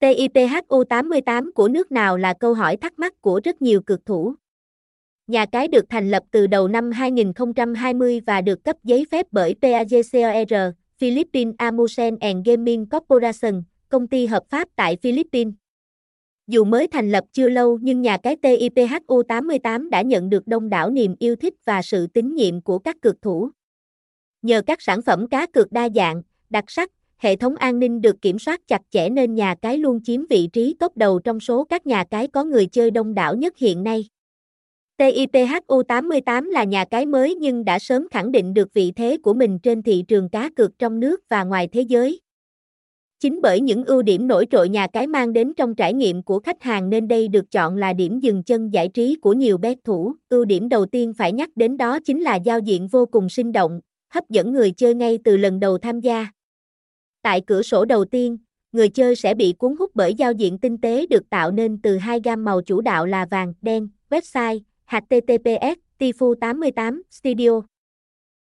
TIPHU 88 của nước nào là câu hỏi thắc mắc của rất nhiều cực thủ. Nhà cái được thành lập từ đầu năm 2020 và được cấp giấy phép bởi PAGCOR, Philippines Amusement and Gaming Corporation, công ty hợp pháp tại Philippines. Dù mới thành lập chưa lâu nhưng nhà cái TIPHU 88 đã nhận được đông đảo niềm yêu thích và sự tín nhiệm của các cực thủ. Nhờ các sản phẩm cá cược đa dạng, đặc sắc, hệ thống an ninh được kiểm soát chặt chẽ nên nhà cái luôn chiếm vị trí top đầu trong số các nhà cái có người chơi đông đảo nhất hiện nay. TIPHU 88 là nhà cái mới nhưng đã sớm khẳng định được vị thế của mình trên thị trường cá cược trong nước và ngoài thế giới. Chính bởi những ưu điểm nổi trội nhà cái mang đến trong trải nghiệm của khách hàng nên đây được chọn là điểm dừng chân giải trí của nhiều bet thủ. Ưu điểm đầu tiên phải nhắc đến đó chính là giao diện vô cùng sinh động, hấp dẫn người chơi ngay từ lần đầu tham gia. Tại cửa sổ đầu tiên, người chơi sẽ bị cuốn hút bởi giao diện tinh tế được tạo nên từ hai gam màu chủ đạo là vàng, đen, website, https, Tifu 88, Studio.